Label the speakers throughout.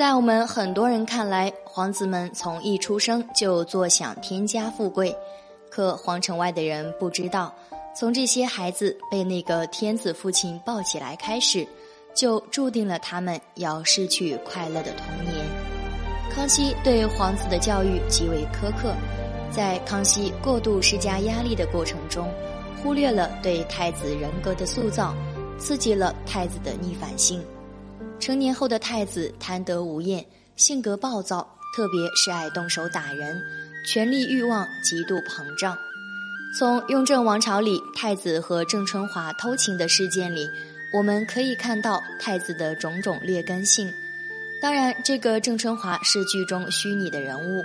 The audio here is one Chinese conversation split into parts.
Speaker 1: 在我们很多人看来，皇子们从一出生就坐享天家富贵，可皇城外的人不知道，从这些孩子被那个天子父亲抱起来开始，就注定了他们要失去快乐的童年。康熙对皇子的教育极为苛刻，在康熙过度施加压力的过程中，忽略了对太子人格的塑造，刺激了太子的逆反性。成年后的太子贪得无厌，性格暴躁，特别是爱动手打人，权力欲望极度膨胀。从雍正王朝里太子和郑春华偷情的事件里，我们可以看到太子的种种劣根性。当然，这个郑春华是剧中虚拟的人物。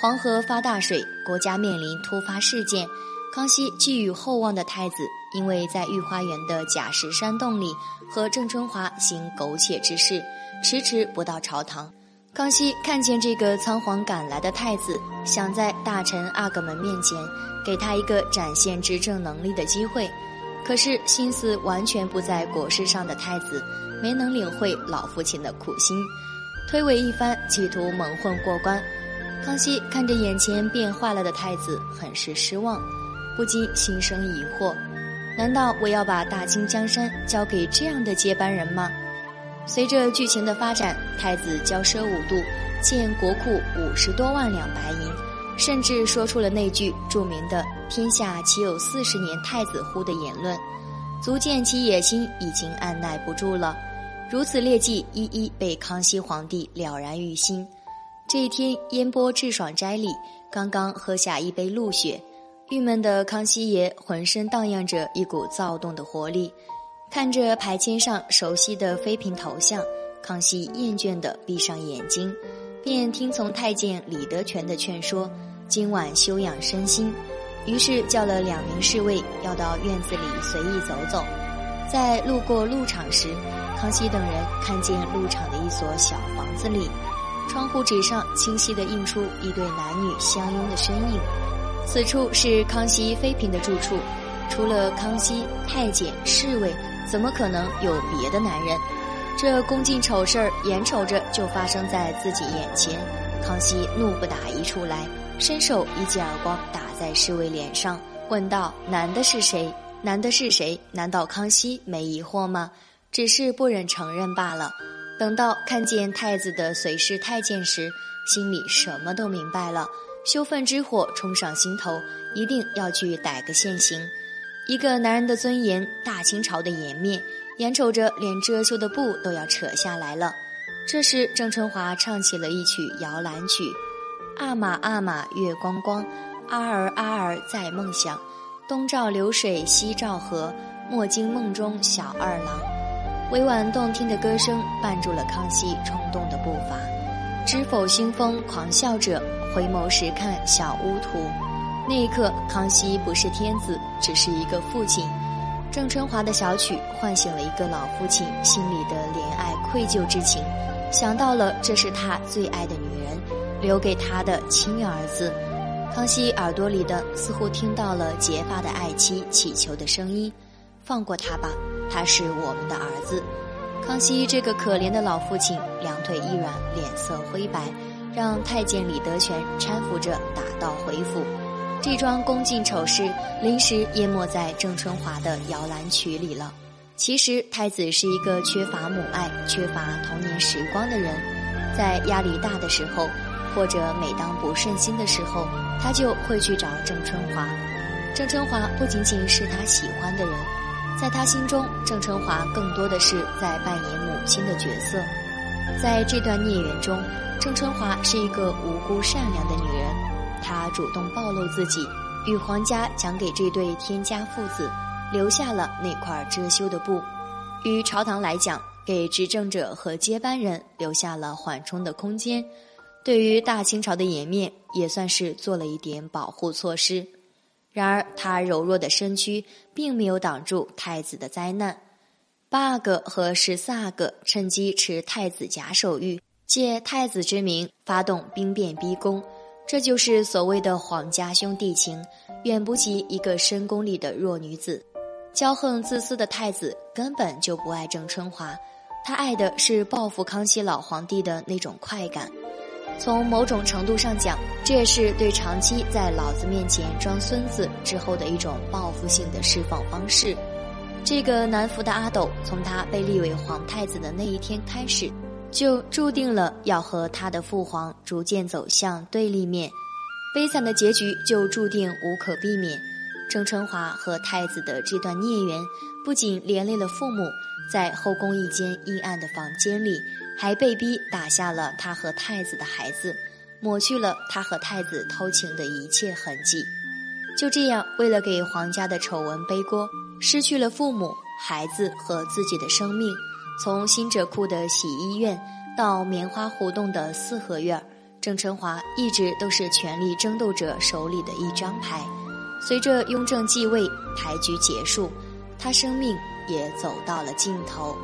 Speaker 1: 黄河发大水，国家面临突发事件，康熙寄予厚望的太子。因为在御花园的假石山洞里和郑春华行苟且之事，迟迟不到朝堂。康熙看见这个仓皇赶来的太子，想在大臣阿哥们面前给他一个展现执政能力的机会，可是心思完全不在国事上的太子，没能领会老父亲的苦心，推诿一番，企图蒙混过关。康熙看着眼前变坏了的太子，很是失望，不禁心生疑惑。难道我要把大清江山交给这样的接班人吗？随着剧情的发展，太子骄奢无度，欠国库五十多万两白银，甚至说出了那句著名的“天下岂有四十年太子乎”的言论，足见其野心已经按耐不住了。如此劣迹一一被康熙皇帝了然于心。这一天，烟波致爽斋里，刚刚喝下一杯露雪。郁闷的康熙爷浑身荡漾着一股躁动的活力，看着牌签上熟悉的妃嫔头像，康熙厌倦地闭上眼睛，便听从太监李德全的劝说，今晚休养身心。于是叫了两名侍卫，要到院子里随意走走。在路过鹿场时，康熙等人看见鹿场的一所小房子里，窗户纸上清晰地映出一对男女相拥的身影。此处是康熙妃嫔的住处，除了康熙、太监、侍卫，怎么可能有别的男人？这恭敬丑事儿眼瞅着就发生在自己眼前，康熙怒不打一处来，伸手一记耳光打在侍卫脸上，问道：“男的是谁？男的是谁？难道康熙没疑惑吗？只是不忍承认罢了。等到看见太子的随侍太监时，心里什么都明白了。”羞愤之火冲上心头，一定要去逮个现行。一个男人的尊严，大清朝的颜面，眼瞅着连遮羞的布都要扯下来了。这时，郑春华唱起了一曲摇篮曲：“阿玛阿玛月光光，阿儿阿儿在梦想。东照流水西照河，莫惊梦中小二郎。”委婉动听的歌声绊住了康熙冲动的步伐。知否兴风狂笑者？回眸时看小乌图，那一刻，康熙不是天子，只是一个父亲。郑春华的小曲唤醒了一个老父亲心里的怜爱愧疚之情，想到了这是他最爱的女人，留给他的亲儿子。康熙耳朵里的似乎听到了结发的爱妻乞求的声音：“放过他吧，他是我们的儿子。”康熙这个可怜的老父亲，两腿一软，脸色灰白。让太监李德全搀扶着打道回府，这桩恭敬丑事临时淹没在郑春华的摇篮曲里了。其实太子是一个缺乏母爱、缺乏童年时光的人，在压力大的时候，或者每当不顺心的时候，他就会去找郑春华。郑春华不仅仅是他喜欢的人，在他心中，郑春华更多的是在扮演母亲的角色。在这段孽缘中。郑春华是一个无辜善良的女人，她主动暴露自己，与皇家讲给这对天家父子留下了那块遮羞的布，与朝堂来讲，给执政者和接班人留下了缓冲的空间，对于大清朝的颜面也算是做了一点保护措施。然而，她柔弱的身躯并没有挡住太子的灾难，八阿哥和十四阿哥趁机持太子假手谕。借太子之名发动兵变逼宫，这就是所谓的皇家兄弟情，远不及一个深宫里的弱女子。骄横自私的太子根本就不爱郑春华，他爱的是报复康熙老皇帝的那种快感。从某种程度上讲，这也是对长期在老子面前装孙子之后的一种报复性的释放方式。这个南服的阿斗，从他被立为皇太子的那一天开始，就注定了要和他的父皇逐渐走向对立面，悲惨的结局就注定无可避免。郑春华和太子的这段孽缘，不仅连累了父母，在后宫一间阴暗的房间里。还被逼打下了他和太子的孩子，抹去了他和太子偷情的一切痕迹。就这样，为了给皇家的丑闻背锅，失去了父母、孩子和自己的生命。从新者库的洗衣院到棉花胡同的四合院，郑成华一直都是权力争斗者手里的一张牌。随着雍正继位，牌局结束，他生命也走到了尽头。